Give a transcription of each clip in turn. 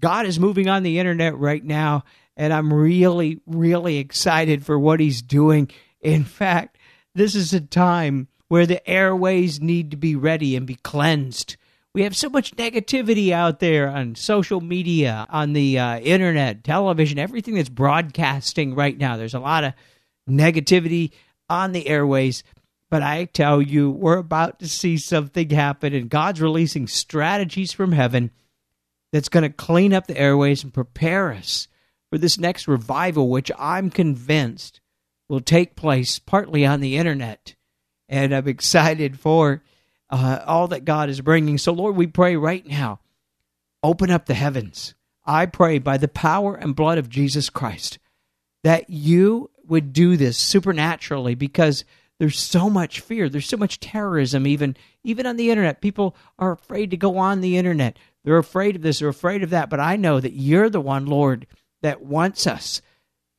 God is moving on the internet right now, and I'm really, really excited for what He's doing. In fact, this is a time where the airways need to be ready and be cleansed. We have so much negativity out there on social media, on the uh, internet, television, everything that's broadcasting right now. There's a lot of negativity on the airways. But I tell you, we're about to see something happen, and God's releasing strategies from heaven that's going to clean up the airways and prepare us for this next revival, which I'm convinced will take place partly on the internet. And I'm excited for uh, all that God is bringing. So, Lord, we pray right now, open up the heavens. I pray by the power and blood of Jesus Christ that you would do this supernaturally because there's so much fear there's so much terrorism even even on the internet people are afraid to go on the internet they're afraid of this they're afraid of that but i know that you're the one lord that wants us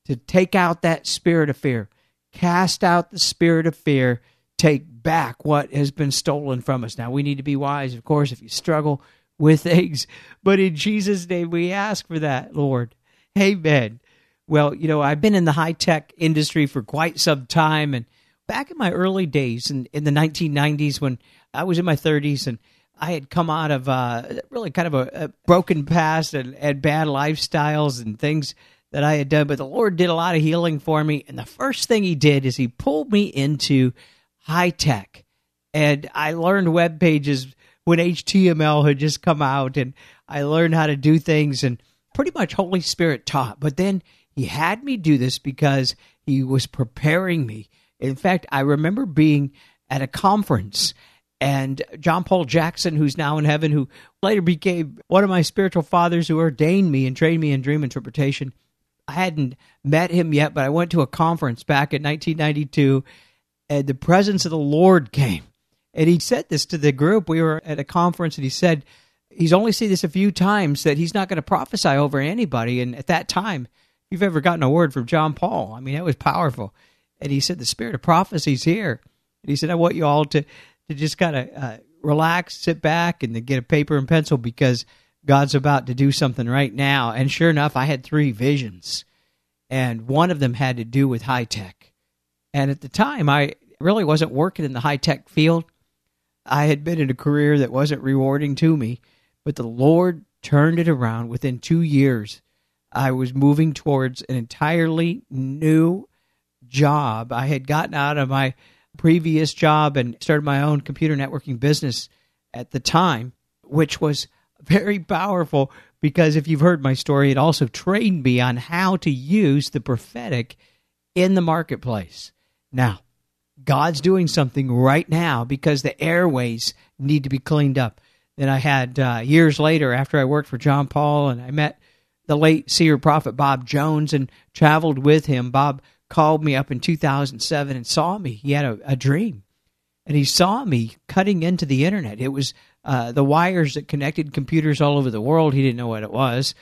to take out that spirit of fear. Cast out the spirit of fear. Take back what has been stolen from us. Now we need to be wise of course if you struggle with things but in jesus name we ask for that lord. Amen. Well you know i've been in the high tech industry for quite some time and back in my early days in, in the 1990s when I was in my 30s and I had come out of uh, really kind of a, a broken past and, and, bad lifestyles and things that I had done. But the Lord did a lot of healing for me. And the first thing He did is He pulled me into high tech. And I learned web pages when HTML had just come out. And I learned how to do things and pretty much Holy Spirit taught. But then He had me do this because He was preparing me in fact, I remember being at a conference and John Paul Jackson, who's now in heaven, who later became one of my spiritual fathers who ordained me and trained me in dream interpretation. I hadn't met him yet, but I went to a conference back in 1992 and the presence of the Lord came. And he said this to the group. We were at a conference and he said, he's only seen this a few times that he's not going to prophesy over anybody. And at that time, you've ever gotten a word from John Paul, I mean, that was powerful and he said the spirit of prophecy is here. And he said, I want you all to to just kind of uh, relax, sit back, and get a paper and pencil because God's about to do something right now. And sure enough, I had three visions, and one of them had to do with high tech. And at the time, I really wasn't working in the high tech field. I had been in a career that wasn't rewarding to me, but the Lord turned it around within two years. I was moving towards an entirely new job. I had gotten out of my previous job and started my own computer networking business at the time, which was very powerful because if you've heard my story, it also trained me on how to use the prophetic in the marketplace. Now, God's doing something right now because the airways need to be cleaned up. Then I had uh, years later, after I worked for John Paul and I met the late seer prophet Bob Jones and traveled with him. Bob called me up in 2007 and saw me. He had a, a dream, and he saw me cutting into the internet. It was uh, the wires that connected computers all over the world. He didn't know what it was,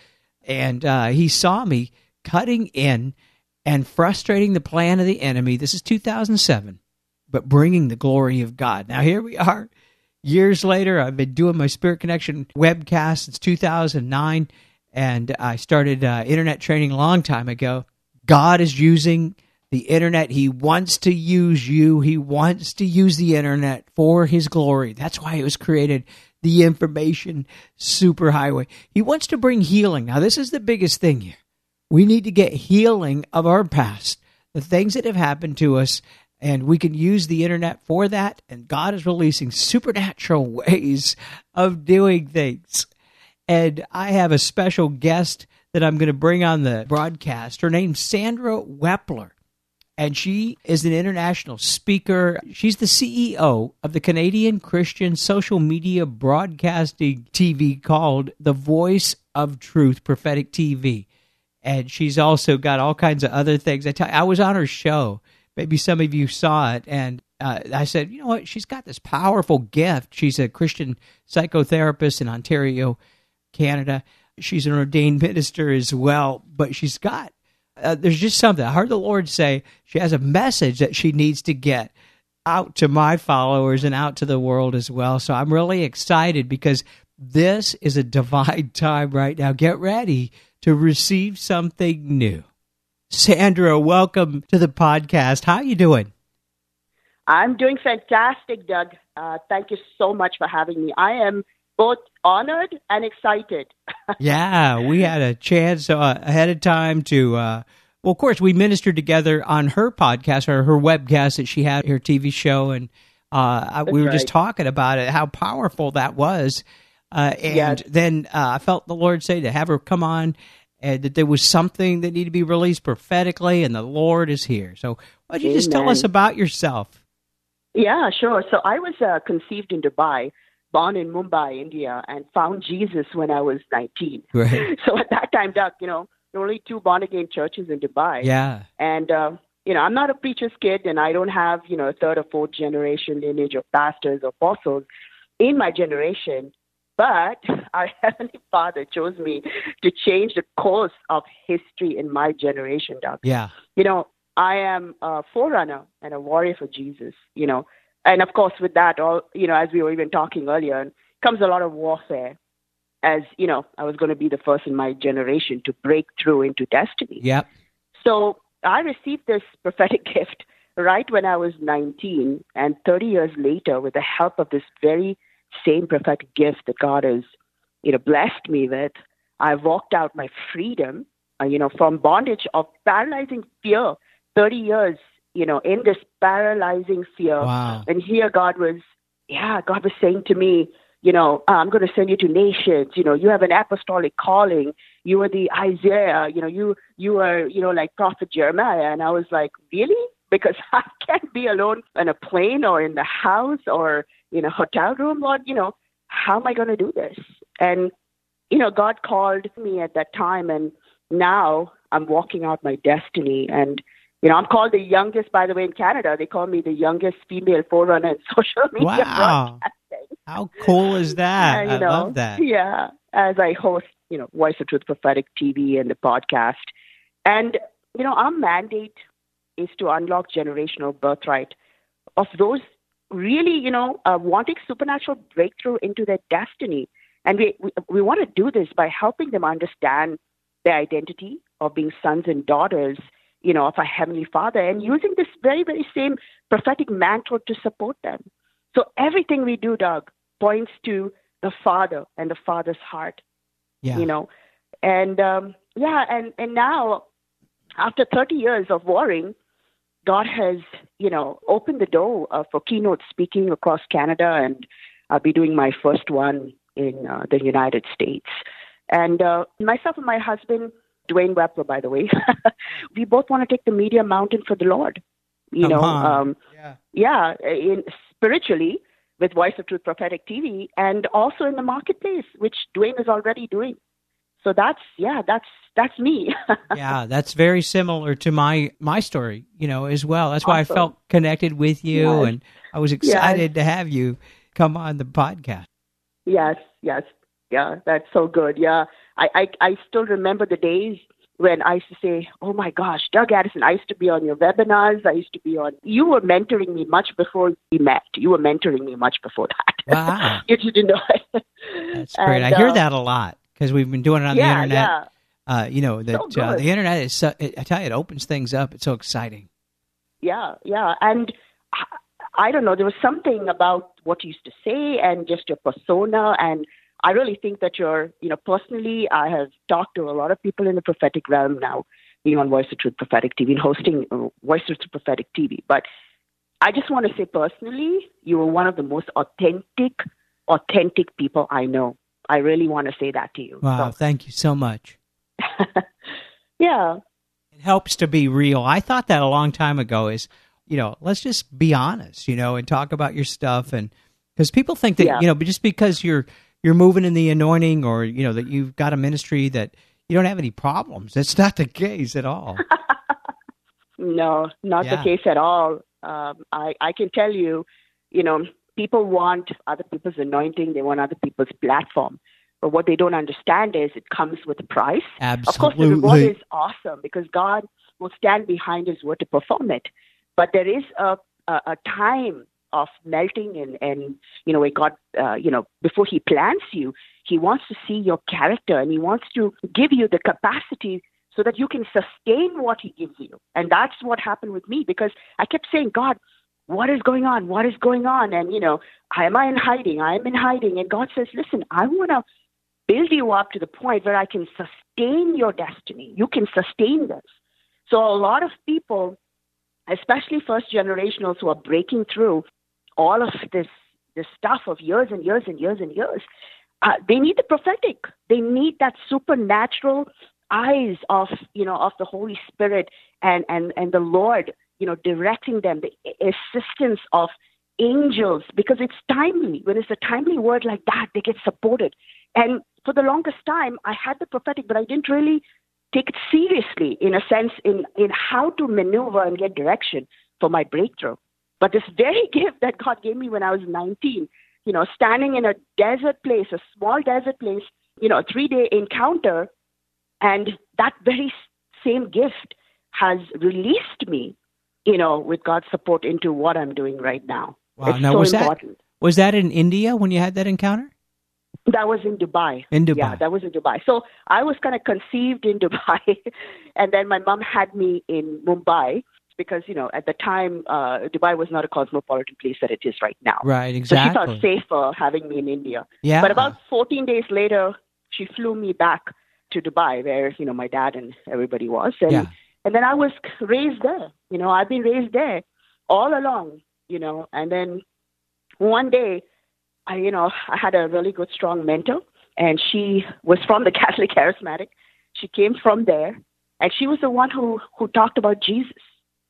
and uh, he saw me cutting in and frustrating the plan of the enemy. This is 2007, but bringing the glory of God. Now here we are. Years later, I've been doing my Spirit Connection webcast since 2009, and I started uh, internet training a long time ago God is using the internet. He wants to use you. He wants to use the internet for his glory. That's why it was created the information superhighway. He wants to bring healing. Now, this is the biggest thing here. We need to get healing of our past, the things that have happened to us, and we can use the internet for that. And God is releasing supernatural ways of doing things. And I have a special guest that I'm going to bring on the broadcast. Her name's Sandra Wepler, and she is an international speaker. She's the CEO of the Canadian Christian social media broadcasting TV called The Voice of Truth Prophetic TV. And she's also got all kinds of other things. I tell I was on her show. Maybe some of you saw it. And uh, I said, you know what? She's got this powerful gift. She's a Christian psychotherapist in Ontario, Canada. She's an ordained minister as well. But she's got, uh, there's just something. I heard the Lord say she has a message that she needs to get out to my followers and out to the world as well. So I'm really excited because this is a divine time right now. Get ready to receive something new. Sandra, welcome to the podcast. How you doing? I'm doing fantastic, Doug. Uh, thank you so much for having me. I am both honored and excited. yeah, we had a chance uh, ahead of time to uh, well, of course, we ministered together on her podcast or her webcast that she had, her TV show, and uh, we were right. just talking about it, how powerful that was. Uh, and Yes. then uh, I felt the Lord say to have her come on, and that there was something that needed to be released prophetically, and the Lord is here. So, why don't you just tell us about yourself? Yeah, sure. So I was uh, conceived in Dubai, born in Mumbai, India, and found Jesus when I was 19. Right. So at that time, Doug, you know, there were only two born again churches in Dubai. Yeah. And, uh, you know, I'm not a preacher's kid and I don't have, you know, a third or fourth generation lineage of pastors or apostles in my generation. But our Heavenly Father chose me to change the course of history in my generation, Doug Yeah. you know, I am a forerunner and a warrior for Jesus, you know. And of course, with that, all, you know, as we were even talking earlier, comes a lot of warfare. As, you know, I was going to be the first in my generation to break through into destiny. Yep. So I received this prophetic gift right when I was 19. And 30 years later, with the help of this very same prophetic gift that God has, you know, blessed me with, I walked out my freedom, uh, you know, from bondage of paralyzing fear. 30 years, you know, in this paralyzing fear. Wow. And here God was, yeah, God was saying to me, you know, uh, I'm going to send you to nations. You know, you have an apostolic calling. You are the Isaiah. You know, you you are, you know, like Prophet Jeremiah. And I was like, really? Because I can't be alone in a plane or in the house or in a hotel room, Lord. You know, how am I going to do this? And you know, God called me at that time, and now I'm walking out my destiny. And you know, I'm called the youngest, by the way, in Canada. They call me the youngest female forerunner in social media Wow. broadcasting. How cool is that? I know, love that. Yeah, as I host, you know, Voice of Truth Prophetic TV and the podcast. And, you know, our mandate is to unlock generational birthright of those really, you know, uh, wanting supernatural breakthrough into their destiny. And we, we, we want to do this by helping them understand their identity of being sons and daughters, you know, of our Heavenly Father and using this very, very same prophetic mantle to support them. So everything we do, Doug, points to the Father and the Father's heart Yeah. you know and um yeah and and now after 30 years of warring god has you know opened the door uh, for keynote speaking across canada and i'll be doing my first one in uh, the united states and uh, myself and my husband dwayne wepler by the way we both want to take the media mountain for the lord you Come know um yeah. yeah, in spiritually with Voice of Truth Prophetic TV, and also in the marketplace, which Dwayne is already doing. So that's yeah, that's that's me. yeah, that's very similar to my my story, you know, as well. That's why I felt connected with you, Yes. and I was excited to have you come on the podcast. yes, yes, yeah, that's so good. Yeah, I, I I still remember the days when I used to say, "Oh my gosh, Doug Addison, I used to be on your webinars. I used to be on. You were mentoring me much before we met. You were mentoring me much before that. Wow. you didn't know. it. That's great. And, I hear uh, that a lot because we've been doing it on the internet. yeah. Uh, you know that So uh, the internet is. So, it, I tell you, it opens things up. It's so exciting. Yeah, yeah. And I- I don't know, there was something about what you used to say and just your persona. And I really think that you're, you know, personally, I have talked to a lot of people in the prophetic realm now, being on Voice of Truth Prophetic TV and hosting uh, Voice of Truth Prophetic TV. But I just want to say personally, you were one of the most authentic, authentic people I know. I really want to say that to you. Wow, thank you so much. Yeah, It helps to be real. I thought that a long time ago. Is you know, let's just be honest, you know, and talk about your stuff, and because people think that Yeah. you know, just because you're you're moving in the anointing or you know that you've got a ministry that you don't have any problems. That's not the case at all. no, not Yeah. the case at all. Um, I I can tell you, you know, people want other people's anointing. They want other people's platform. But what they don't understand is it comes with a price. Absolutely. Of course, the reward is awesome because God will stand behind His word to perform it. But there is a a, a time of melting and and you know where God uh, you know before He plants you, He wants to see your character and He wants to give you the capacity so that you can sustain what He gives you. And that's what happened with me because I kept saying, God. What is going on? What is going on? And you know, am I in hiding? I am in hiding. And God says, "Listen, I want to build you up to the point where I can sustain your destiny. You can sustain this. So a lot of people, especially first generationals who are breaking through all of this this stuff of years and years and years and years, uh, they need the prophetic. They need that supernatural eyes of you know of the Holy Spirit and and and the Lord, you know, directing them, the assistance of angels because it's timely. When it's a timely word like that, they get supported. And for the longest time, I had the prophetic, but I didn't really take it seriously in a sense in, in how to maneuver and get direction for my breakthrough. But this very gift that God gave me when I was 19, you know, standing in a desert place, a small desert place, you know, a three day encounter, and that very same gift has released me, you know, with God's support into what I'm doing right now. Wow. It's now so was important. that was that in India when you had that encounter? That was in Dubai. In Dubai. Yeah, that was in Dubai. So I was kind of conceived in Dubai, and then my mom had me in Mumbai because you know at the time uh, Dubai was not a cosmopolitan place that it is right now. Right, exactly. So she felt safer having me in India. Yeah. But about 14 days later, she flew me back to Dubai, where you know my dad and everybody was, and Yeah. and then I was raised there. You know, I've been raised there all along. You know, and then one day, I you know I had a really good strong mentor, and she was from the Catholic Charismatic. She came from there, and she was the one who who talked about Jesus.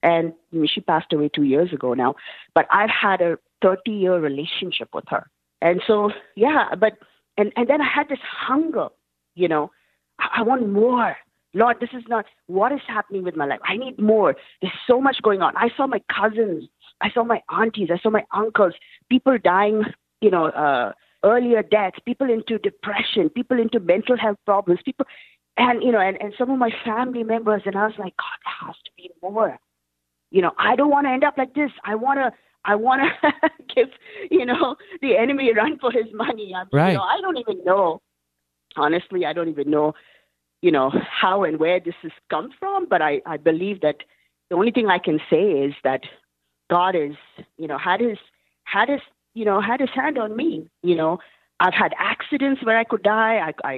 And she passed away two years ago now, but I've had a 30 year relationship with her. And so, yeah, but, and, and then I had this hunger, you know, I, I want more. Lord, this is not what is happening with my life. I need more. There's so much going on. I saw my cousins, I saw my aunties, I saw my uncles, people dying, you know, uh, earlier deaths, people into depression, people into mental health problems, people, and, you know, and, and some of my family members. And I was like, God, there has to be more you know i don't want to end up like this. I want to i want to give you know the enemy a run for his money. I, Right. you know i don't even know. Honestly i don't even know you know how and where this has come from but i i believe that the only thing i can say is that god is you know had his had his you know had his hand on me you know. I've had accidents where i could die. I i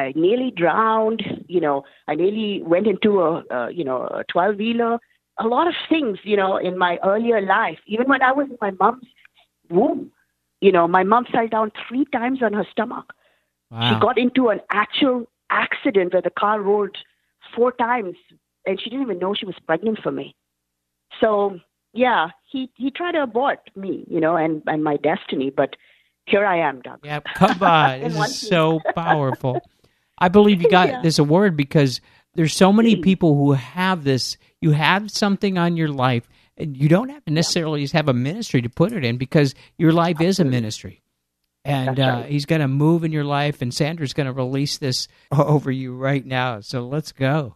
I nearly drowned, you know. I nearly went into a, a you know a twelve wheeler a lot of things, you know, in my earlier life, even when I was in my mom's womb, you know, my mom fell down three times on her stomach. wow. She got into an actual accident where the car rolled four times and she didn't even know she was pregnant for me. So yeah, he he tried to abort me, you know, and, and my destiny, but here I am, Doug. Yeah, come on. This is so powerful. I believe you got Yeah. this award because there's so many people who have this. You have something on your life, and you don't have to necessarily just have a ministry to put it in because your life is a ministry. And That's uh, he's going to move in your life, and Sandra's going to release this over you right now. So let's go.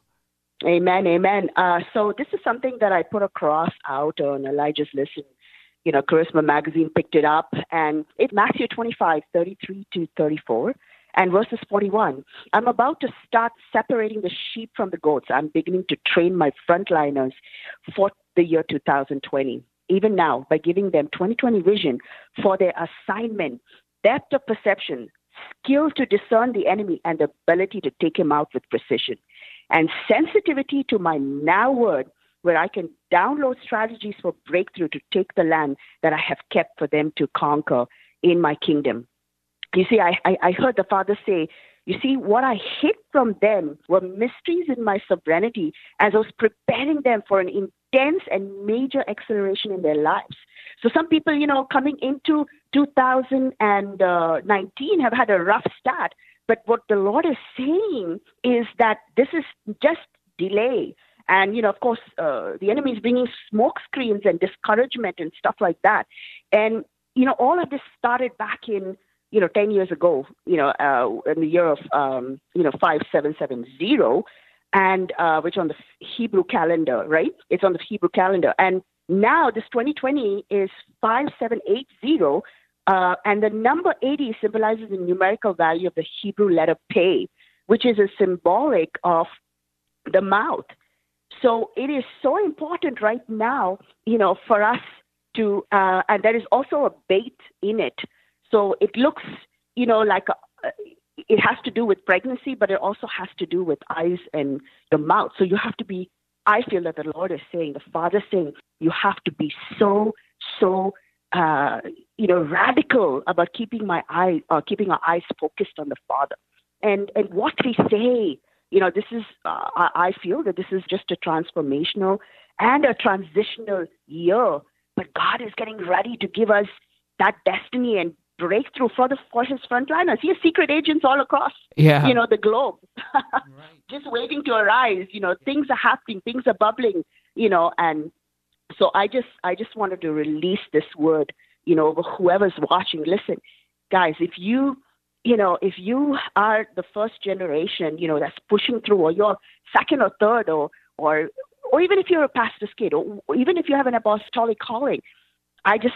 Amen, amen. Uh, so this is something that I put across out on Elijah's List. You know, Charisma Magazine picked it up, and it's Matthew 25, 33 to 34, and verses 41. I'm about to start separating the sheep from the goats. I'm beginning to train my frontliners for the year 2020, even now, by giving them 2020 vision for their assignment, depth of perception, skill to discern the enemy, and the ability to take him out with precision and sensitivity to my now word, where I can download strategies for breakthrough to take the land that I have kept for them to conquer in my kingdom. You see, I, I, I heard the Father say, you see, what I hid from them were mysteries in my sovereignty as I was preparing them for an intense and major acceleration in their lives. So some people, you know, coming into 2019 have had a rough start. But what the Lord is saying is that this is just delay. And, you know, of course, uh, the enemy is bringing smoke screens and discouragement and stuff like that. And, you know, all of this started back in, you know, 10 years ago, you know, uh, in the year of, um, you know, 5770, and uh, which on the Hebrew calendar, right? It's on the Hebrew calendar. And now this 2020 is 5780, uh, and the number 80 symbolizes the numerical value of the Hebrew letter Pe, which is a symbolic of the mouth. So it is so important right now, you know, for us to, uh, and there is also a bait in it. So it looks, you know, like a, it has to do with pregnancy, but it also has to do with eyes and your mouth. So you have to be, I feel that the Lord is saying, the Father saying, you have to be so, so, uh, you know, radical about keeping my eye, uh, keeping our eyes focused on the Father. And, and what we say, you know, this is, uh, I feel that this is just a transformational and a transitional year, but God is getting ready to give us that destiny and breakthrough for the for his frontliners. He has secret agents all across, yeah. you know, the globe, right. just waiting to arise. You know, things are happening, things are bubbling, you know, and so I just I just wanted to release this word, you know, over whoever's watching. Listen, guys, if you you know, if you are the first generation, you know, that's pushing through, or you're second or third, or or or even if you're a pastor's kid, or even if you have an apostolic calling, I just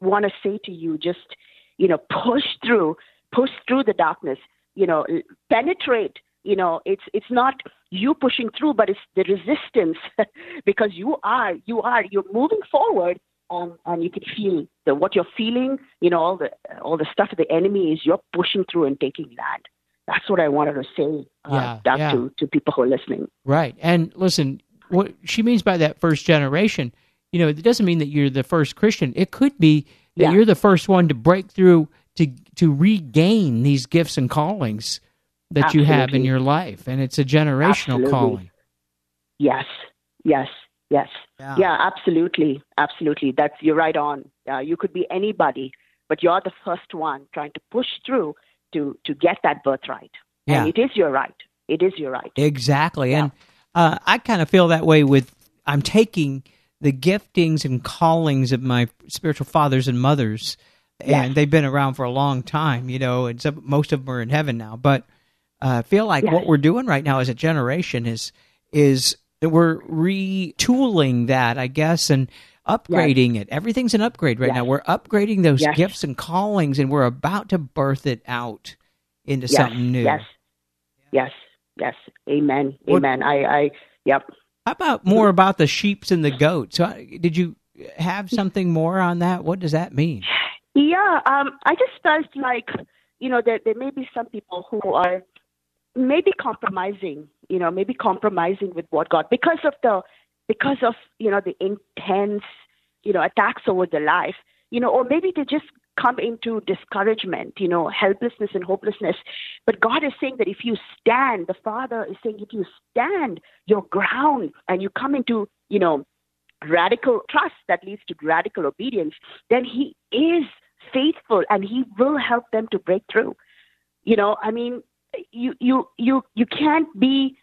want to say to you, just you know, push through, push through the darkness, you know, penetrate. You know, it's it's not you pushing through, but it's the resistance because you are you are you're moving forward, and and you can feel the what you're feeling. You know, all the all the stuff of the enemy is you're pushing through and taking land. That's what I wanted to say uh, yeah, yeah. to to people who are listening. Right, and listen, what she means by that first generation, you know, it doesn't mean that you're the first Christian. It could be that Yeah. you're the first one to break through to to regain these gifts and callings that you have in your life, and it's a generational Absolutely. calling. Yes, yes, yes. Yeah. Yeah, absolutely, absolutely. That's you're right on. Uh, you could be anybody, but you're the first one trying to push through to to get that birthright. Yeah. And it is your right. It is your right. Exactly. Yeah. And uh, I kind of feel that way with I'm taking the giftings and callings of my spiritual fathers and mothers, and Yes. they've been around for a long time, you know, and some, most of them are in heaven now. But uh, I feel like Yes. what we're doing right now as a generation is is we're retooling that, I guess, and upgrading it. Everything's an upgrade right Yes. now. We're upgrading those Yes. gifts and callings, and we're about to birth it out into yes, something new. yes, yes, yes. Amen. What- Amen. I, I, yep. How about more about the sheeps and the goats? Did you have something more on that? What does that mean? Yeah, um, I just felt like, you know, there, there may be some people who are maybe compromising, you know, maybe compromising with what God, because of the, because of, you know, the intense, you know, attacks over the life, you know, or maybe they just come into discouragement, you know, helplessness and hopelessness. But God is saying that if you stand, the Father is saying if you stand your ground and you come into, you know, radical trust that leads to radical obedience, then He is faithful and He will help them to break through. You know, I mean, you you you you can't be.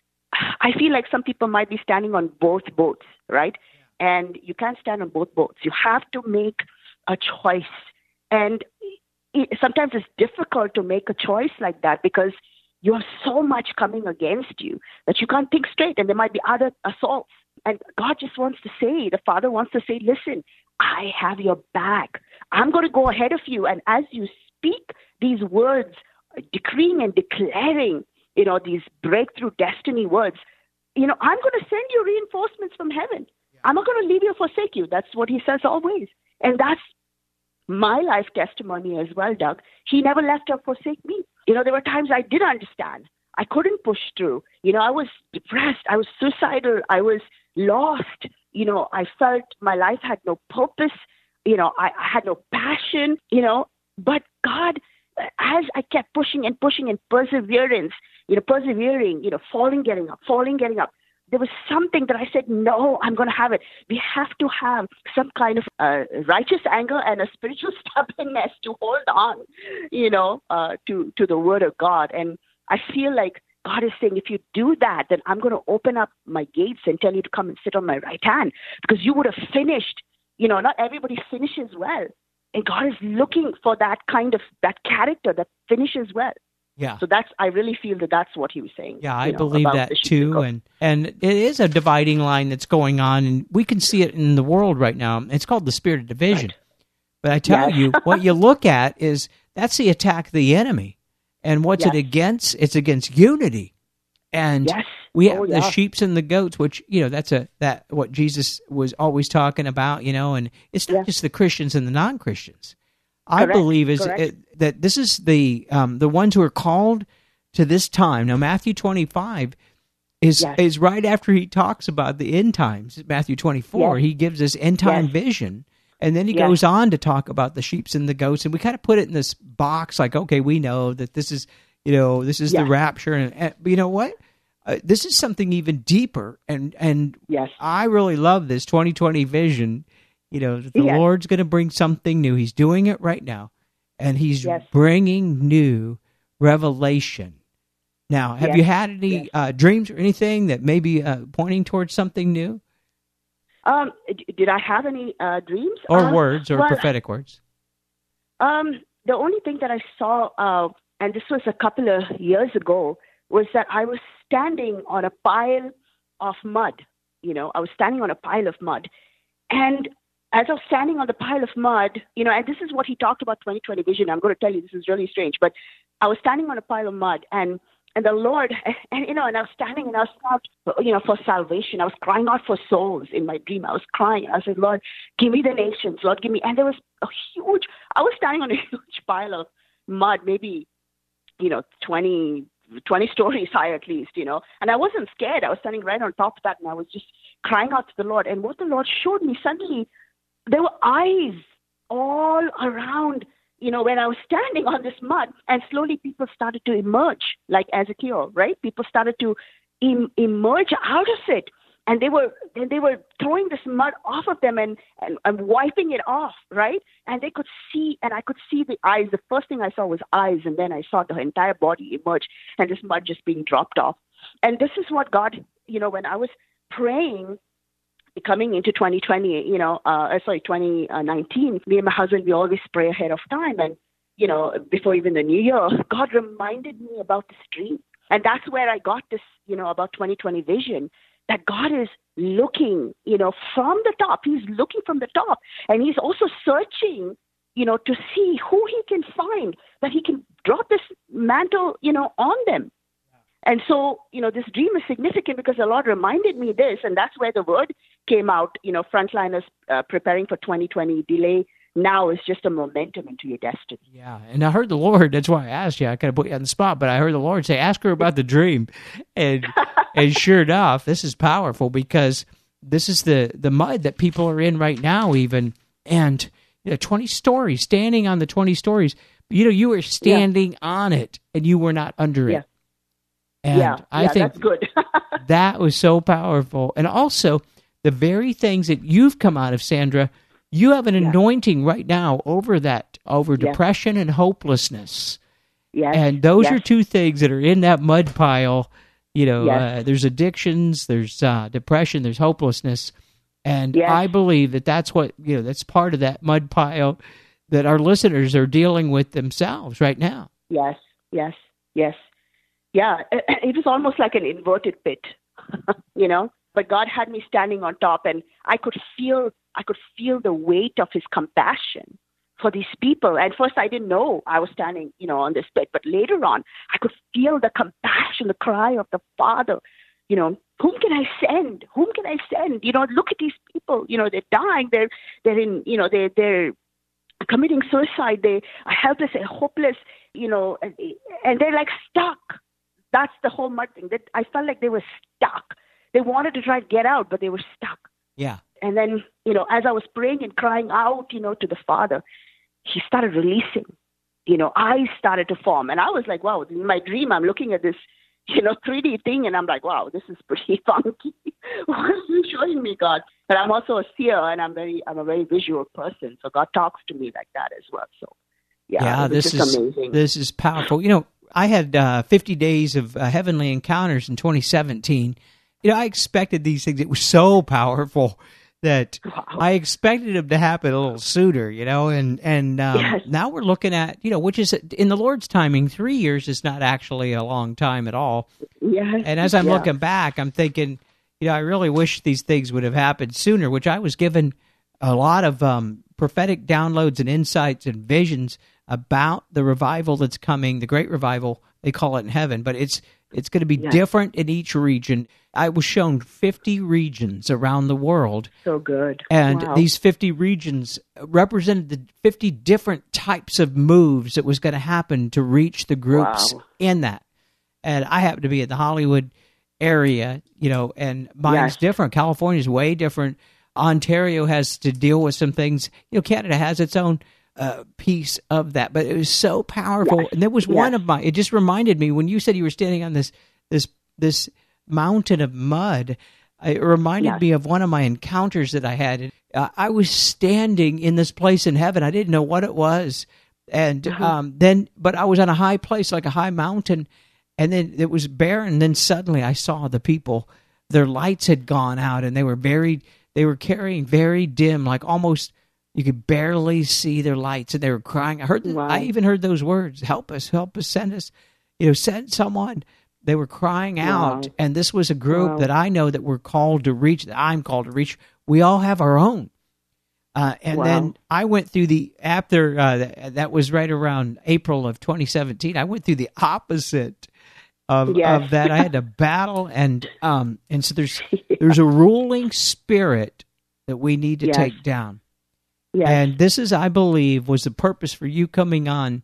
I feel like some people might be standing on both boats, right? And you can't stand on both boats. You have to make a choice, and sometimes it's difficult to make a choice like that because you have so much coming against you that you can't think straight, and there might be other assaults. And God just wants to say, the Father wants to say, listen, I have your back. I'm going to go ahead of you. And as you speak these words, decreeing and declaring, you know, these breakthrough destiny words, you know, I'm going to send you reinforcements from heaven. I'm not going to leave you or forsake you. That's what he says always. And that's my life testimony as well, Doug. He never left or forsake me. You know, there were times I didn't understand. I couldn't push through. You know, I was depressed. I was suicidal. I was lost. You know, I felt my life had no purpose. You know, I, I had no passion, you know, but God, as I kept pushing and pushing and perseverance, you know, persevering, you know, falling, getting up, falling, getting up, there was something that I said, no, I'm going to have it. We have to have some kind of righteous anger and a spiritual stubbornness to hold on, you know, uh, to to the Word of God. And I feel like God is saying, if you do that, then I'm going to open up my gates and tell you to come and sit on my right hand because you would have finished. You know, not everybody finishes well. And God is looking for that kind of that character that finishes well. Yeah. So that's I really feel that that's what he was saying. Yeah, I know, believe that too, and and it is a dividing line that's going on, and we can see it in the world right now. It's called the spirit of division. Right. But I tell Yes. you, what you look at is that's the attack of the enemy, and what's it against? It's against unity, and Yes. we have Oh, the yeah. sheep's and the goats, which you know that's a that what Jesus was always talking about, you know, and it's not just the Christians and the non Christians. I Correct, believe is it, that this is the um, the ones who are called to this time. Now Matthew twenty five is Yes. is right after he talks about the end times. Matthew twenty four, Yes. he gives this end time Yes. vision. And then he goes on to talk about the sheeps and the goats, and we kind of put it in this box, like, okay, we know that this is, you know, this is the rapture, and, and but you know what? Uh, this is something even deeper, and and Yes. I really love this 2020 vision. You know, the Yes. Lord's going to bring something new. He's doing it right now, and He's Yes. bringing new revelation. Now, have Yes. you had any uh, dreams or anything that may be uh, pointing towards something new, Um, d- did I have any uh, dreams or Uh, words, or well, prophetic words? Um, the only thing that I saw, uh, and this was a couple of years ago, was that I was standing on a pile of mud. You know, I was standing on a pile of mud, and as I was standing on the pile of mud, you know, and this is what he talked about 2020 vision. I'm going to tell you this is really strange, but I was standing on a pile of mud, and and the Lord, and you know, and I was standing and I was out, you know, for salvation. I was crying out for souls in my dream. I was crying. I said, Lord, give me the nations. Lord, give me. And there was a huge. I was standing on a huge pile of mud, maybe, you know, 20, 20 stories high at least, you know. And I wasn't scared. I was standing right on top of that, and I was just crying out to the Lord. And what the Lord showed me suddenly, there were eyes all around you know, when I was standing on this mud, and slowly people started to emerge, like Ezekiel, right? People started to em- emerge out of it, and they were and they were throwing this mud off of them and, and and wiping it off, right? And they could see, and I could see the eyes. The first thing I saw was eyes, and then I saw the entire body emerge, and this mud just being dropped off. And this is what God, you know, when I was praying coming into 2020, you know, uh, sorry, 2019, me and my husband, we always pray ahead of time. And, you know, before even the new year, God reminded me about this dream. And that's where I got this, you know, about 2020 vision that God is looking, you know, from the top. He's looking from the top. And He's also searching, you know, to see who He can find that He can drop this mantle, you know, on them. And so, you know, this dream is significant because the Lord reminded me this, and that's where the word came out. You know, frontliners uh, preparing for 2020 delay now is just a momentum into your destiny. Yeah, and I heard the Lord. That's why I asked you. I kind of put you on the spot, but I heard the Lord say, "Ask her about the dream," and and sure enough, this is powerful because this is the the mud that people are in right now, even and you know, twenty stories, standing on the twenty stories. You know, you were standing on it, and you were not under Yeah. it. And yeah, I yeah, think that's good. that was so powerful. And also, the very things that you've come out of, Sandra, you have an Yeah. anointing right now over that, over Yeah. depression and hopelessness. yes, And those yes, are two things that are in that mud pile. You know, Yes. uh, there's addictions, there's uh, depression, there's hopelessness. And. I believe that that's what, you know, that's part of that mud pile that our listeners are dealing with themselves right now. yes, yes, yes. Yeah, it was almost like an inverted pit, you know. But God had me standing on top, and I could feel, I could feel the weight of His compassion for these people. And first, I didn't know I was standing, you know, on this pit. But later on, I could feel the compassion, the cry of the Father. You know, whom can I send? Whom can I send? You know, look at these people. You know, they're dying. They're, they're in, you know, they're, they're committing suicide. They are helpless and hopeless. You know, and, and they're like stuck. That's the whole mud thing. That I felt like they were stuck. They wanted to try to get out, but they were stuck. Yeah. And then, you know, as I was praying and crying out, you know, to the Father, He started releasing. You know, eyes started to form, and I was like, wow. In my dream, I'm looking at this, you know, 3D thing, and I'm like, wow, this is pretty funky. what are you showing me, God? But I'm also a seer, and I'm very, I'm a very visual person, so God talks to me like that as well. So, yeah, yeah this is amazing. This is powerful. You know, I had uh, 50 days of uh, heavenly encounters in 2017. You know, I expected these things. It was so powerful that wow. I expected them to happen a little sooner, you know, and and um, yes. now we're looking at you know, which is in the Lord's timing, three years is not actually a long time at all. Yes. And as I'm looking back, I'm thinking, you know, I really wish these things would have happened sooner. Which I was given a lot of um, prophetic downloads and insights and visions about the revival that's coming, the great revival they call it in heaven, but it's it's going to be yes. different in each region. I was shown 50 regions around the world. So good. And wow. these 50 regions represented the 50 different types of moves that was going to happen to reach the groups wow. in that. And I happen to be in the Hollywood area, you know, and mine's yes. different. California's way different. Ontario has to deal with some things. You know, Canada has its own uh, piece of that, but it was so powerful. Yes. And there was yes. one of my. It just reminded me when you said you were standing on this this this mountain of mud. It reminded yes. me of one of my encounters that I had. Uh, I was standing in this place in heaven. I didn't know what it was, and uh-huh. um, then, but I was on a high place, like a high mountain, and then it was barren. And then suddenly, I saw the people. Their lights had gone out, and they were very. They were carrying very dim, like almost you could barely see their lights, and they were crying. I heard. Wow. I even heard those words: "Help us! Help us! Send us! You know, send someone." They were crying out, wow. and this was a group wow. that I know that we're called to reach. That I'm called to reach. We all have our own. Uh, and wow. then I went through the after uh, that was right around April of 2017. I went through the opposite of, yes. of that. I had to battle, and um, and so there's there's a ruling spirit that we need to yes. take down. Yes. And this is, I believe, was the purpose for you coming on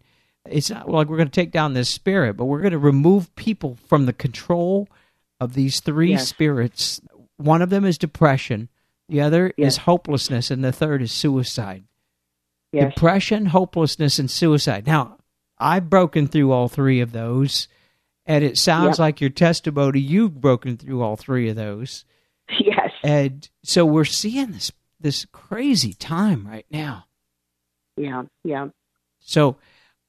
it's not like we're going to take down this spirit, but we're going to remove people from the control of these three yes. spirits. One of them is depression, the other yes. is hopelessness, and the third is suicide. Depression, hopelessness, and suicide. Now, I've broken through all three of those, and it sounds yep. like your testimony, you've broken through all three of those. Yes. And so we're seeing this this crazy time right now. Yeah, yeah. So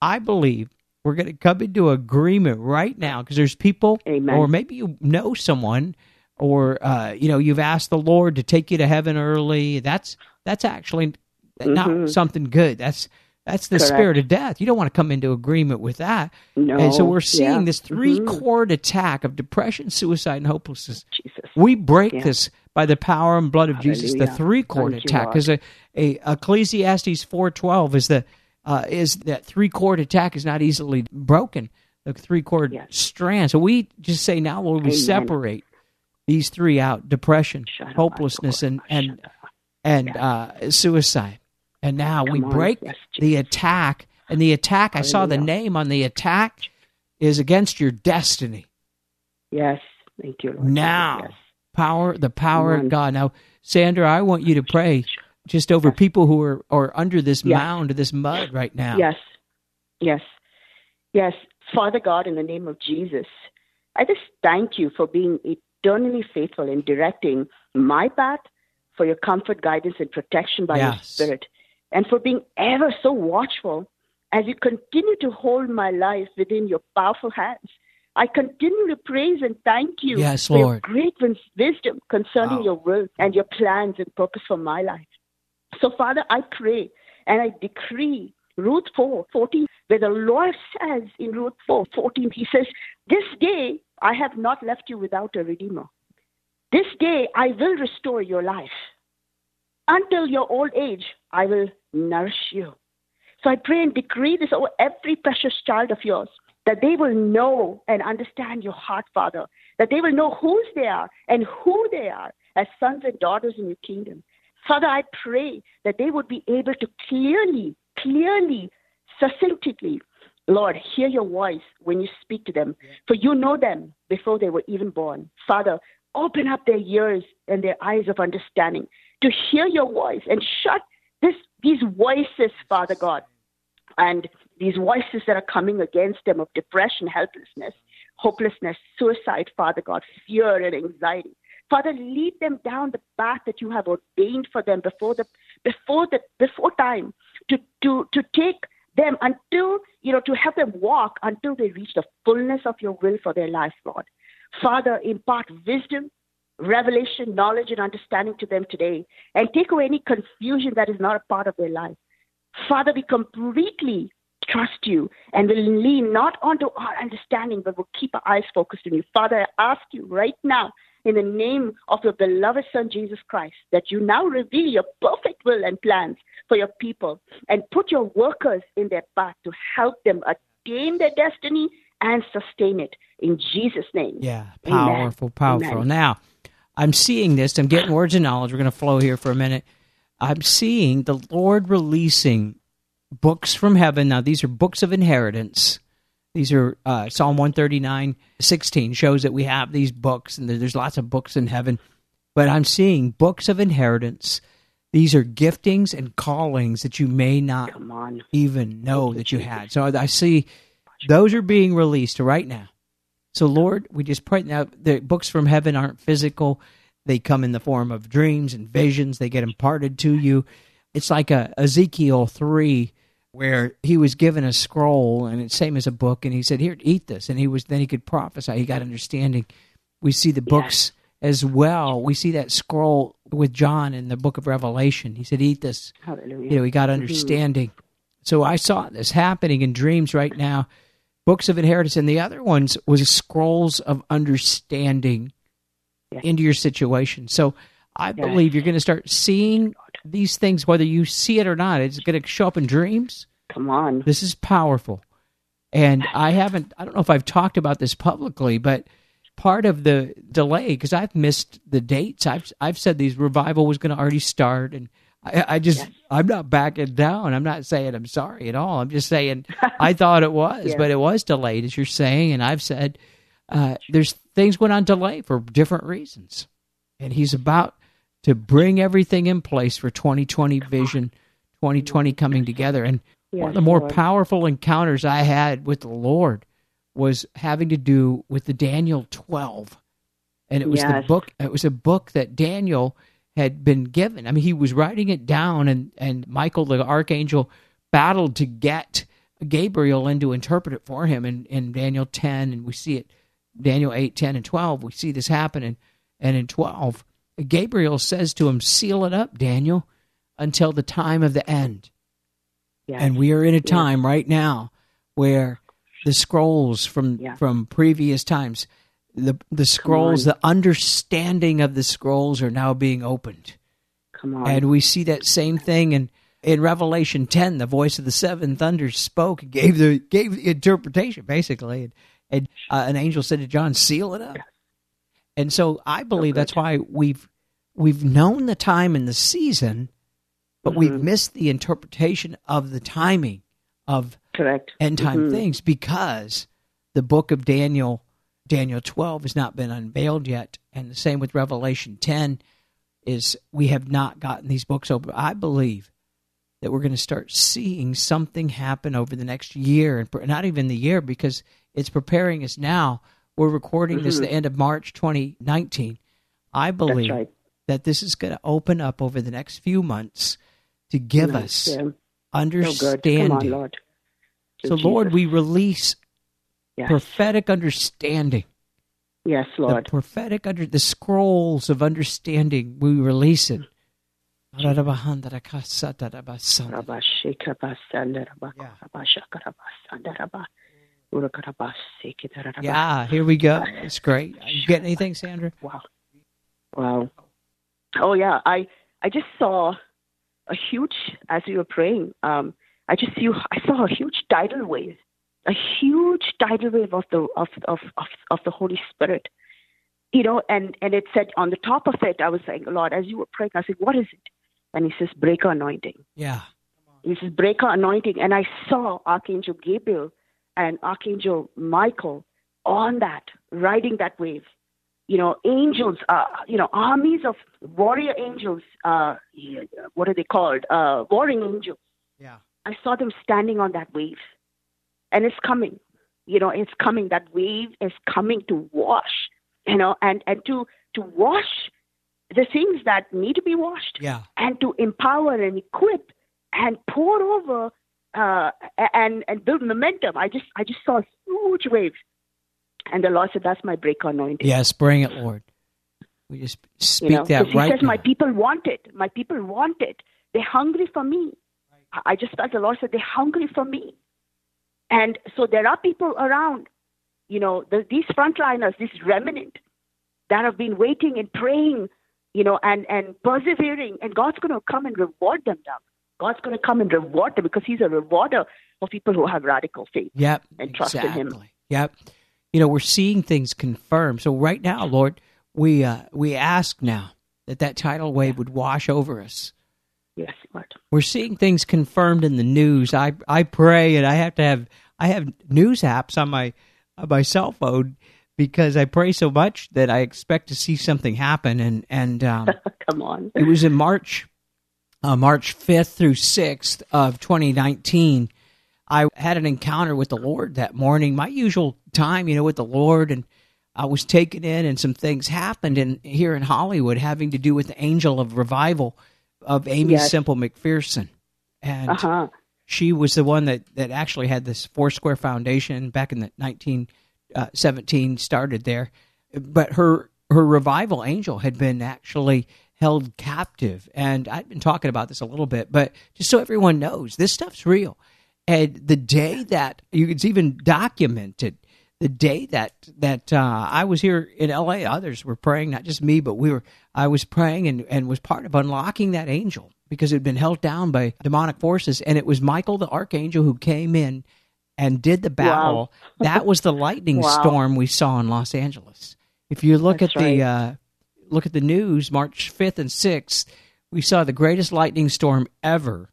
I believe we're going to come into agreement right now because there's people, Amen. or maybe you know someone, or uh, you know you've asked the Lord to take you to heaven early. That's that's actually mm-hmm. not something good. That's that's the Correct. spirit of death. You don't want to come into agreement with that. No. And so we're seeing yeah. this three mm-hmm. cord attack of depression, suicide, and hopelessness. Jesus. We break yeah. this by the power and blood of Hallelujah. Jesus. The three cord attack is a, a Ecclesiastes four twelve is the uh, is that three cord attack is not easily broken. The three cord yes. strand. So we just say now, Lord, we Amen. separate these three out: depression, hopelessness, and and and uh, suicide. And now Come we break yes, the attack. And the attack, I saw the name on the attack is against your destiny. Yes, thank you. Lord. Now, yes. Power, the power of God. Now, Sandra, I want you to pray just over yes. people who are, are under this yes. mound, this mud right now. Yes, yes, yes. Father God, in the name of Jesus, I just thank you for being eternally faithful in directing my path, for your comfort, guidance, and protection by yes. your Spirit, and for being ever so watchful as you continue to hold my life within your powerful hands. I continue to praise and thank you yes, for Lord. your great wisdom concerning wow. your will and your plans and purpose for my life. So, Father, I pray and I decree Ruth 4 14, where the Lord says in Ruth 4 14, He says, This day I have not left you without a redeemer. This day I will restore your life. Until your old age, I will nourish you. So I pray and decree this over every precious child of yours that they will know and understand your heart, Father, that they will know whose they are and who they are as sons and daughters in your kingdom. Father, I pray that they would be able to clearly, clearly, succinctly, Lord, hear your voice when you speak to them, for you know them before they were even born. Father, open up their ears and their eyes of understanding to hear your voice and shut this, these voices, Father God, and these voices that are coming against them of depression, helplessness, hopelessness, suicide, Father God, fear and anxiety. Father, lead them down the path that you have ordained for them before the before the before time to to to take them until you know to help them walk until they reach the fullness of your will for their life, Lord. Father, impart wisdom, revelation, knowledge, and understanding to them today, and take away any confusion that is not a part of their life. Father, we completely trust you and will lean not onto our understanding, but will keep our eyes focused on you. Father, I ask you right now, in the name of your beloved Son, Jesus Christ, that you now reveal your perfect will and plans for your people and put your workers in their path to help them attain their destiny and sustain it. In Jesus' name. Yeah, powerful, Amen. powerful. Amen. Now, I'm seeing this. I'm getting words of knowledge. We're going to flow here for a minute. I'm seeing the Lord releasing books from heaven. Now, these are books of inheritance. These are uh, Psalm 139, 16 shows that we have these books, and there's lots of books in heaven. But I'm seeing books of inheritance. These are giftings and callings that you may not even know that you had. So I see those are being released right now. So, Lord, we just pray now the books from heaven aren't physical. They come in the form of dreams and visions. They get imparted to you. It's like a Ezekiel 3 where he was given a scroll and it's same as a book and he said here eat this and he was then he could prophesy he got understanding we see the books as well we see that scroll with john in the book of revelation he said eat this Hallelujah. you know he got mm-hmm. understanding mm-hmm. so i saw this happening in dreams right now books of inheritance and the other ones was scrolls of understanding into your situation so i believe you're going to start seeing these things, whether you see it or not, it's going to show up in dreams. Come on. This is powerful. And I haven't, I don't know if I've talked about this publicly, but part of the delay, because I've missed the dates, I've, I've said these revival was going to already start. And I, I just, yes. I'm not backing down. I'm not saying I'm sorry at all. I'm just saying I thought it was, yeah. but it was delayed, as you're saying. And I've said uh, there's things went on delay for different reasons. And he's about to bring everything in place for 2020 vision, 2020 coming together. And yes, one of the more Lord. powerful encounters I had with the Lord was having to do with the Daniel 12. And it was yes. the book it was a book that Daniel had been given. I mean, he was writing it down and and Michael the archangel battled to get Gabriel in to interpret it for him in, in Daniel 10 and we see it Daniel 8, 10 and 12. We see this happen and and in 12 Gabriel says to him, Seal it up, Daniel, until the time of the end. And we are in a time right now where the scrolls from yeah. from previous times, the the scrolls, the understanding of the scrolls are now being opened. Come on. And we see that same thing in in Revelation 10, the voice of the seven thunders spoke, gave the gave the interpretation basically, and, and uh, an angel said to John, "Seal it up." And so I believe that's why we've we've known the time and the season, but mm-hmm. we've missed the interpretation of the timing of correct end time mm-hmm. things because the book of Daniel, Daniel twelve, has not been unveiled yet, and the same with Revelation ten is we have not gotten these books open. I believe that we're going to start seeing something happen over the next year, and not even the year because it's preparing us now we're recording mm-hmm. this the end of March 2019. I believe right. that this is going to open up over the next few months to give us yeah. understanding. On, Lord. So, Jesus. Lord, we release yes. prophetic understanding. Yes, Lord. The prophetic under the scrolls of understanding. We release it. Yeah. Yeah, here we go. It's great. You get anything, Sandra? Wow. Wow. Oh yeah, I I just saw a huge as you were praying. Um, I just see I saw a huge tidal wave, a huge tidal wave of the of of of, of the Holy Spirit. You know, and and it said on the top of it, I was saying, Lord, as you were praying, I said, what is it? And He says, breaker anointing. Yeah. He says, breaker anointing, and I saw Archangel Gabriel and Archangel Michael on that, riding that wave. You know, angels, uh, you know, armies of warrior angels. Uh, what are they called? Uh, warring angels. Yeah. I saw them standing on that wave, and it's coming. you know, it's coming. That wave is coming to wash, you know, and, and to, to wash the things that need to be washed Yeah. and to empower and equip and pour over uh, and and build momentum. I just I just saw a huge wave, and the Lord said, "That's my break anointing." Yes, bring it, Lord. We just speak you know, that right He says, now. "My people want it. My people want it. They're hungry for me." I- I just felt the Lord said, "They're hungry for me," and so there are people around. You know, the, these frontliners, this remnant that have been waiting and praying, you know, and and persevering, and God's going to come and reward them. Doug. God's going to come and reward them because He's a rewarder of people who have radical faith. Yep. and trust in. Him. Yep. You know, we're seeing things confirmed. So right now, Lord, we uh, we ask now that that tidal wave would wash over us. Yes, Lord. We're seeing things confirmed in the news. I I pray, and I have to have I have news apps on my on my cell phone because I pray so much that I expect to see something happen. And and um, come on. it was in March, uh, March 5th through 6th of 2019. I had an encounter with the Lord that morning, my usual time, you know, with the Lord, and I was taken in, and some things happened in here in Hollywood having to do with the angel of revival of Aimee Yes. Semple McPherson, and Uh huh. she was the one that that actually had this Foursquare Foundation back in the 1917 started there, but her her revival angel had been actually held captive, and I've been talking about this a little bit, but just so everyone knows, this stuff's real. And the day that you it's even documented, the day that that uh, I was here in L.A., others were praying, not just me, but we were. I was praying and and was part of unlocking that angel because it had been held down by demonic forces, and it was Michael the archangel who came in and did the battle. that was the lightning Wow. storm we saw in Los Angeles. If you look That's at the uh, look at the news, March fifth and sixth, we saw the greatest lightning storm ever.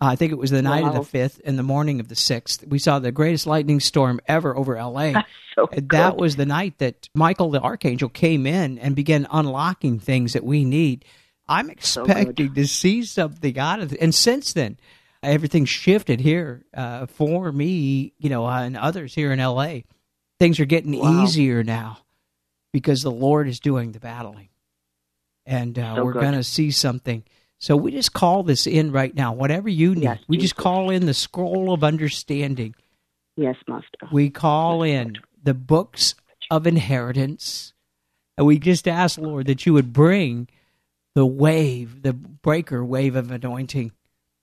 Uh, I think it was the night of the fifth and the morning of the sixth. We saw the greatest lightning storm ever over L.A. So And that was the night that Michael the archangel came in and began unlocking things that we need. I'm So expecting to see something out of it. And since then, everything shifted here uh, for me, you know, uh, and others here in LA. Things are getting Wow. easier now because the Lord is doing the battling. And uh, So we're going to see something. So we just call this in right now. Whatever you need, Yes, we just call in the scroll of understanding. Yes, Master. We call in the books of inheritance. And we just ask, Lord, that you would bring the wave, the breaker wave of anointing,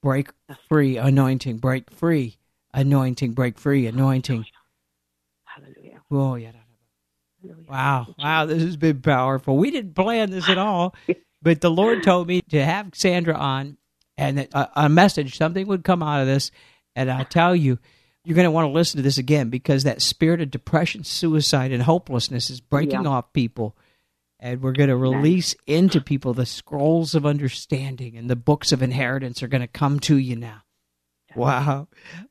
break free, anointing, break free, anointing, break free, anointing. Hallelujah. Oh, yeah. Hallelujah. Wow. Wow. This has been powerful. We didn't plan this at all, but the Lord told me to have Sandra on and that a, a message, something would come out of this. And I tell you, you're going to want to listen to this again because that spirit of depression, suicide, and hopelessness is breaking Yeah. off people. And we're going to release into people the scrolls of understanding and the books of inheritance are going to come to you now. Wow.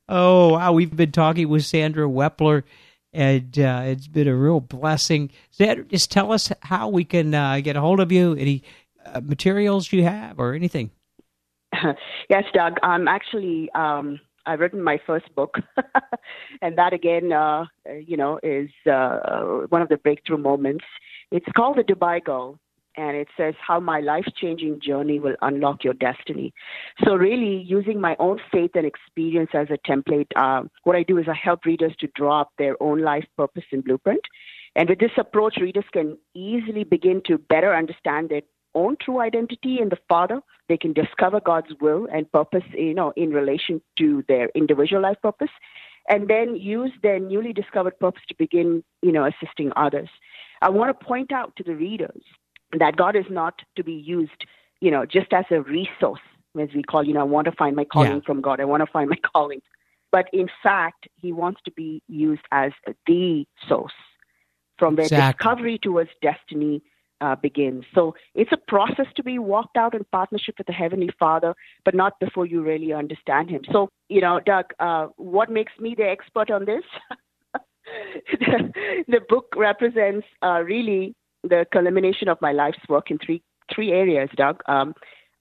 Oh, wow. We've been talking with Sandra Wepler, and uh, it's been a real blessing. Sandra, just tell us how we can uh, get a hold of you, any uh, materials you have, or anything. yes, Doug. I'm actually um, I've written my first book, and that again, uh, you know, is uh, one of the breakthrough moments. It's called The Dubai Girl, and it says how my life-changing journey will unlock your destiny. So, really, using my own faith and experience as a template, um, what I do is I help readers to draw up their own life purpose and blueprint. And with this approach, readers can easily begin to better understand their own true identity in the Father. They can discover God's will and purpose, you know, in relation to their individual life purpose, and then use their newly discovered purpose to begin, you know, assisting others. I want to point out to the readers that God is not to be used, you know, just as a resource, as we call, you know, I want to find my calling Yeah. from God. I want to find my calling. But in fact, he wants to be used as the source from where Exactly. discovery towards destiny uh, begins. So it's a process to be walked out in partnership with the Heavenly Father, but not before you really understand Him. So, you know, Doug, uh, what makes me the expert on this? the, the book represents uh, really the culmination of my life's work in three three areas, Doug. Um,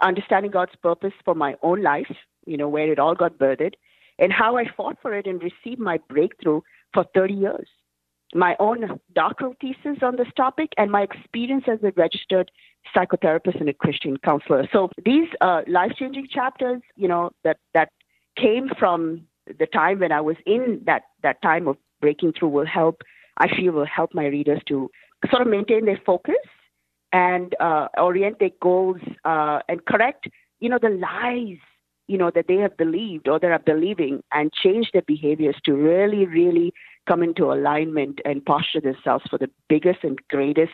understanding God's purpose for my own life, you know, where it all got birthed, and how I fought for it and received my breakthrough for 30 years. My own doctoral thesis on this topic and my experience as a registered psychotherapist and a Christian counselor. So these uh, life-changing chapters, you know, that that came from the time when I was in that that time of breaking through will help. I feel will help my readers to sort of maintain their focus and uh, orient their goals uh, and correct, you know, the lies, you know, that they have believed or they are believing and change their behaviors to really, really come into alignment and posture themselves for the biggest and greatest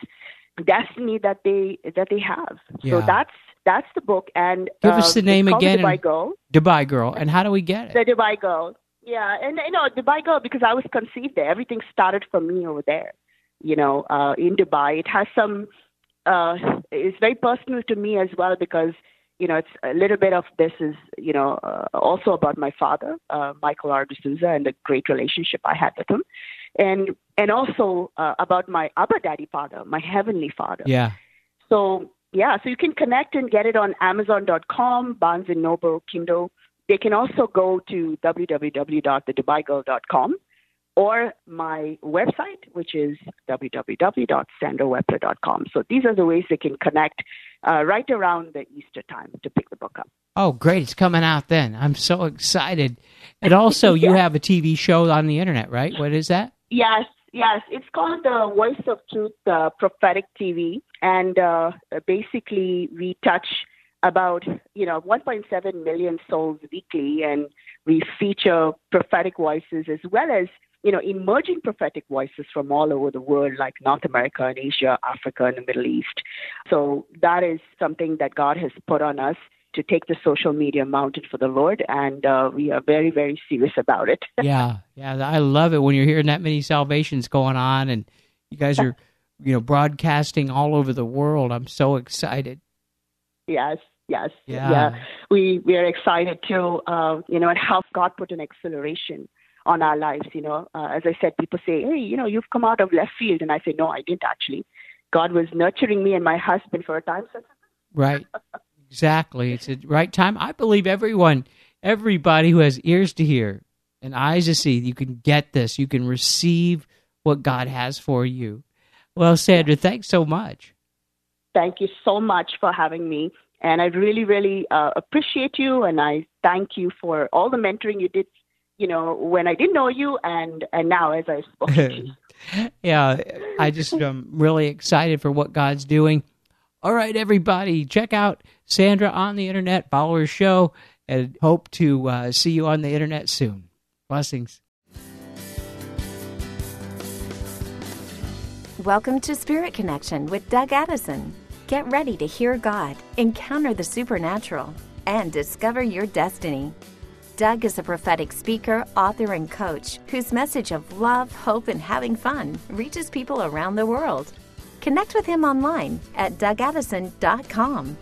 destiny that they that they have. Yeah. So that's that's the book. And Give uh, us the name again Dubai Girl. Dubai Girl. And how do we get it? The Dubai Girl. Yeah, and you know Dubai Girl because I was conceived there. Everything started for me over there. You know, uh, in Dubai, it has some. Uh, it's very personal to me as well because you know it's a little bit of this is you know uh, also about my father, uh, Michael R. D'Souza, and the great relationship I had with him, and and also uh, about my Abba Daddy Father, my heavenly Father. Yeah. So yeah, so you can connect and get it on Amazon.com, Barnes and Noble, Kindle. They can also go to www.thedubaigirl.com or my website, which is www.sandrawepler.com. So these are the ways they can connect uh, right around the Easter time to pick the book up. Oh, great. It's coming out then. I'm so excited. And also, you have a TV show on the internet, right? What is that? Yes, yes. It's called the Voice of Truth uh, Prophetic TV, and uh, basically we touch about you know 1.7 million souls weekly, and we feature prophetic voices as well as you know emerging prophetic voices from all over the world, like North America and Asia, Africa, and the Middle East. So that is something that God has put on us. To take the social media mountain for the Lord, and uh, we are very, very serious about it. yeah. Yeah. I love it when you're hearing that many salvations going on and you guys are, you know, broadcasting all over the world. I'm so excited. Yes, yes, Yeah. We we are excited too. Uh, you know, and how God put an acceleration on our lives. You know, uh, as I said, people say, "Hey, you know, you've come out of left field," and I say, "No, I didn't actually. God was nurturing me and my husband for a time." Right. Exactly. It's the right time. I believe everyone, everybody who has ears to hear and eyes to see, you can get this. You can receive what God has for you. Well, Sandra, thanks so much. thank you so much for having me, and I really, really uh, appreciate you, and I thank you for all the mentoring you did. You know, when I didn't know you, and and now as I spoke to you. yeah, I just am really excited for what God's doing. All right, everybody, check out Sandra on the internet, follow her show, and hope to uh, see you on the internet soon. Blessings. Welcome to Spirit Connection with Doug Addison. Get ready to hear God, encounter the supernatural, and discover your destiny. Doug is a prophetic speaker, author, and coach whose message of love, hope, and having fun reaches people around the world. Connect with him online at dougaddison.com.